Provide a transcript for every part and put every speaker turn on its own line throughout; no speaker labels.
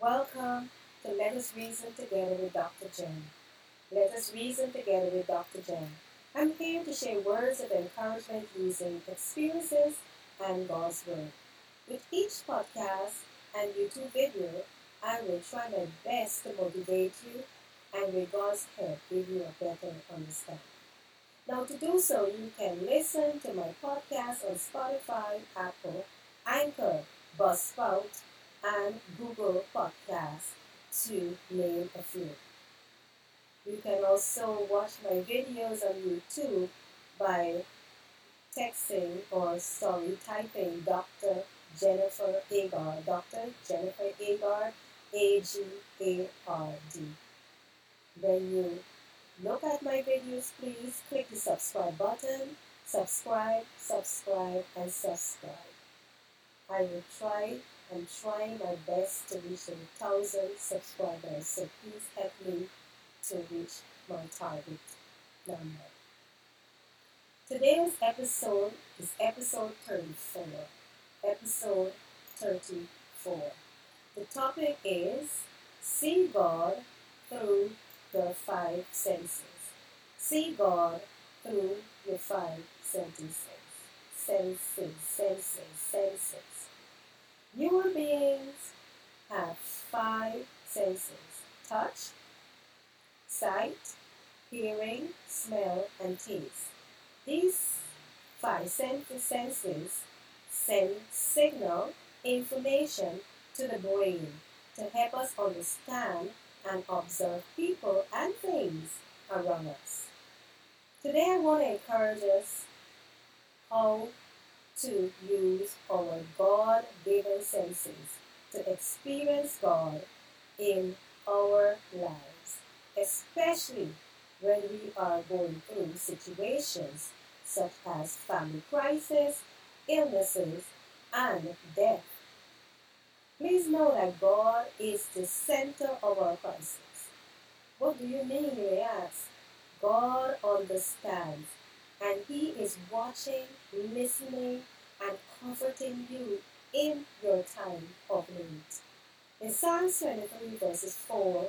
Welcome to Let Us Reason Together with Dr. Jen. Let us reason together with Dr. Jen. I'm here to share words of encouragement using experiences and God's Word. With each podcast and YouTube video, I will try my best to motivate you and with God's help give you a better understanding. Now, to do so, you can listen to my podcast on Spotify, Apple, Anchor, Buzzsprout, and Google Podcasts, to name a few. You can also watch my videos on YouTube by texting or sorry, typing Dr. Jennifer Agard, Dr. Jennifer Agard, A G A R D. When you look at my videos, please click the subscribe button, subscribe, subscribe, and subscribe. I will try and try my best to reach a thousand subscribers, so please help me to reach my target number. Today's episode is episode 34. Episode 34. The topic is See God through the five senses. See God through your five senses. Senses, senses, senses. Human beings have five senses touch, sight, hearing, smell, and taste. These five senses send signal information to the brain to help us understand and observe people and things around us. Today I want to encourage us how to use our God given senses to experience God in our lives, especially when we are going through situations such as family crisis, illnesses, and death. Please know that God is the center of our crisis. What do you mean, you may ask? God understands and He is watching, listening, and comforting you in your time of need. In Psalms 23, verses 4,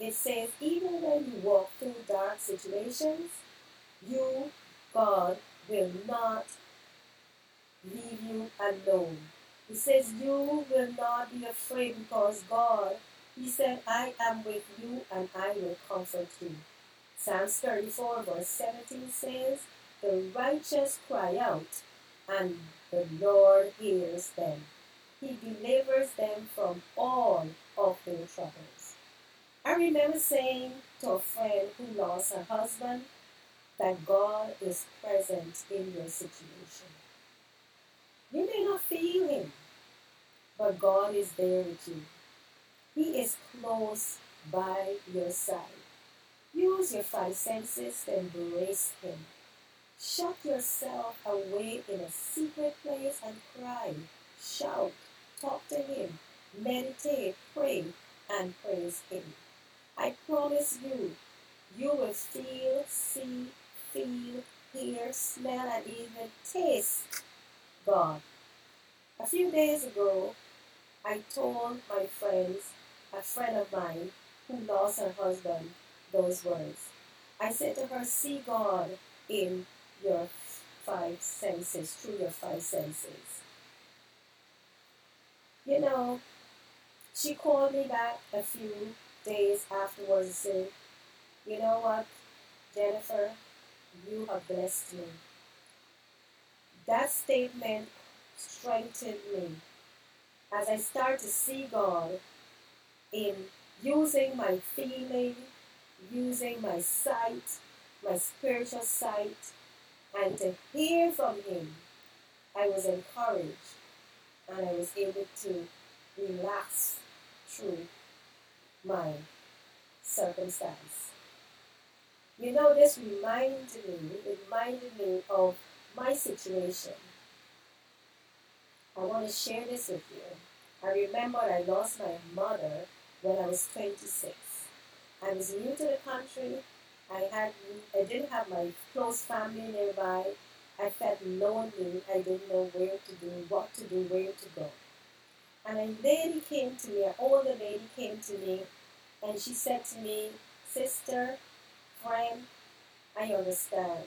it says, Even when you walk through dark situations, you, God, will not leave you alone. He says, You will not be afraid because God, He said, I am with you and I will comfort you. Psalms 34, verse 17 says, The righteous cry out, and the Lord hears them. He delivers them from all of their troubles. I remember saying to a friend who lost her husband that God is present in your situation. You may not feel Him, but God is there with you. He is close by your side. Use your five senses to embrace Him. Shut yourself away in a secret place and cry. Shout, talk to Him, meditate, pray, and praise Him. I promise you, you will feel, see, feel, hear, smell, and even taste God. A few days ago, I told my friends, a friend of mine who lost her husband, those words. I said to her, See God in your five senses, through your five senses. You know, she called me back a few days afterwards and said, You know what, Jennifer, you have blessed me. That statement strengthened me as I start to see God in using my feeling, using my sight, my spiritual sight, and to hear from Him. I was encouraged and I was able to relax through my circumstance. You know, this reminded me, reminded me of my situation. I want to share this with you. I remember I lost my mother when I was 26. I was new to the country. I had I didn't have my close family nearby. I felt lonely. I didn't know where to do, what to do, where to go. And a lady came to me, an older lady came to me, and she said to me, Sister, friend, I understand.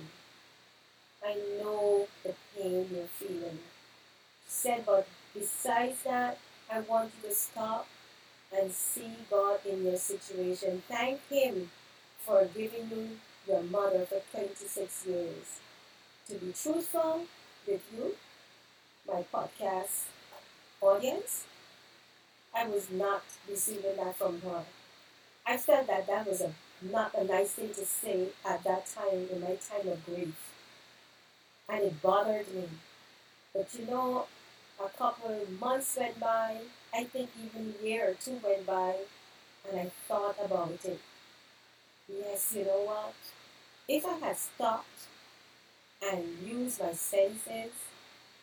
I know the pain you're feeling. She said, but besides that, I want you to stop and see God in your situation. Thank Him for giving you your mother for 26 years. To be truthful with you, my podcast audience, I was not receiving that from her. I felt that that was a, not a nice thing to say at that time in my time of grief. And it bothered me. But you know, a couple of months went by, I think even a year or two went by, and I thought about it. Yes, you know what? If I had stopped and used my senses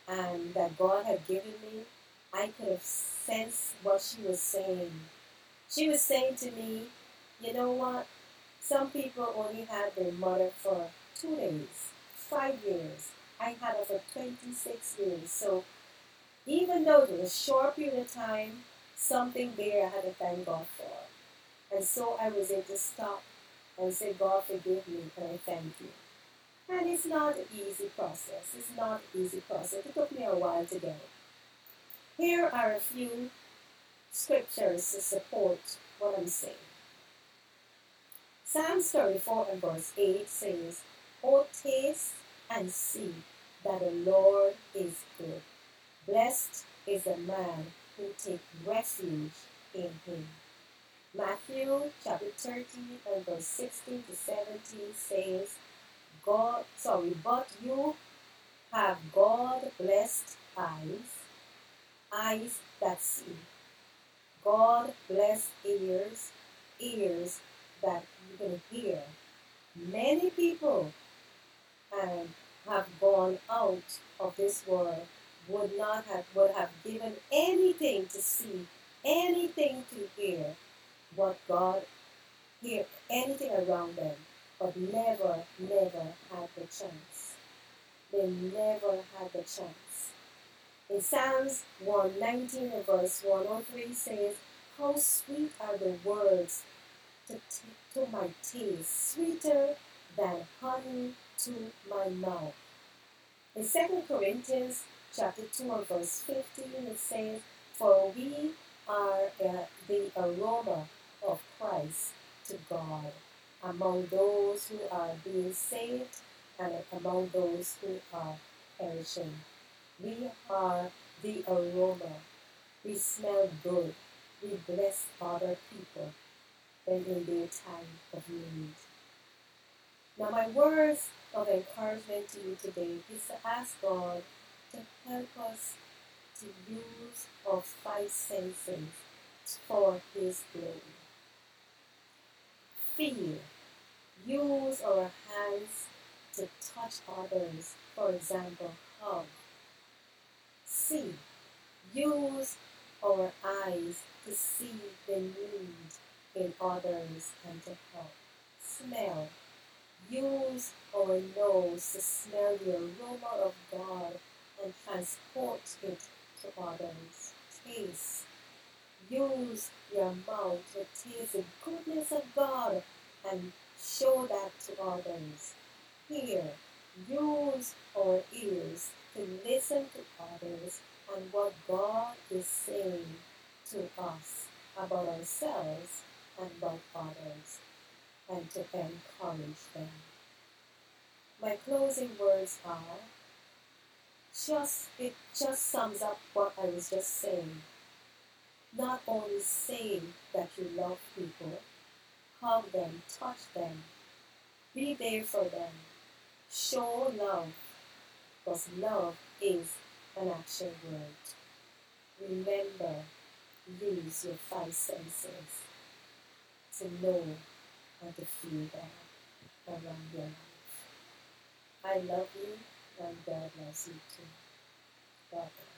and that God had given me, I could have sensed what she was saying. She was saying to me, you know what? Some people only had their mother for two days, five years. I had her for 26 years. So even though it was a short period of time, something there I had to thank God for. And so I was able to stop and say, God, forgive me, and I thank you. And it's not an easy process. It's not an easy process. It took me a while to get it. Here are a few scriptures to support what I'm saying. Psalms 34 and verse 8 says, O taste and see that the Lord is good. Blessed is the man who takes refuge in him. Matthew chapter 13 and verse 16 to 17 says, God, sorry, but you have God blessed eyes, eyes that see. God blessed ears, ears that you can hear. Many people um, have gone out of this world would not have would have given anything to see, anything to hear what God hear anything around them, but never, never had the chance. They never had the chance. In Psalms 119 and verse 103 says, How sweet are the words to, to my taste, sweeter than honey to my mouth. In 2 Corinthians chapter 2 and verse 15 it says, For we are the aroma of Christ to God among those who are being saved and among those who are perishing. We are the aroma. We smell good. We bless other people when in their time of need. Now, my words of encouragement to you today is to ask God to help us to use our five senses for His glory. Feel. Use our hands to touch others, for example, hug. See. Use our eyes to see the need in others and to help. Smell. Use our nose to smell the aroma of God and transport it to others. Taste. Use your mouth to taste the goodness of God and show that to others. Hear. Use our ears to listen to others and what God is saying to us about ourselves and about others and to encourage them. My closing words are just it just sums up what I was just saying. Not only say that you love people, hug them, touch them, be there for them, show love, because love is an action word. Remember, use your five senses to know and to feel that around your life. I love you and God loves you too. Bless.